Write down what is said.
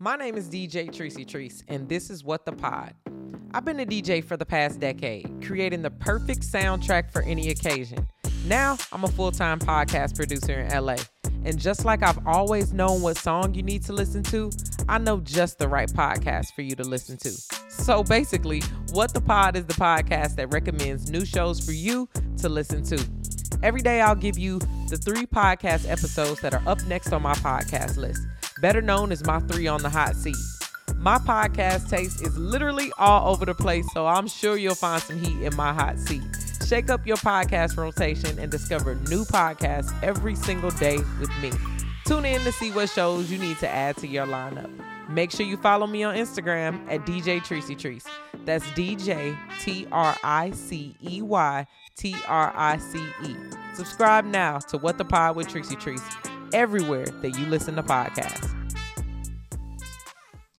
My name is DJ Tricey Trice, and this is What the Pod. I've been a DJ for the past decade, creating the perfect soundtrack for any occasion. Now, I'm a full time podcast producer in LA. And just like I've always known what song you need to listen to, I know just the right podcast for you to listen to. So basically, What the Pod is the podcast that recommends new shows for you to listen to. Every day, I'll give you the three podcast episodes that are up next on my podcast list, better known as my three on the hot seat. My podcast taste is literally all over the place, so I'm sure you'll find some heat in my hot seat. Shake up your podcast rotation and discover new podcasts every single day with me. Tune in to see what shows you need to add to your lineup. Make sure you follow me on Instagram at DJ Tricey Trice. That's DJ T R I C E Y T R I C E. Subscribe now to What the Pod with Tricey Trice everywhere that you listen to podcasts.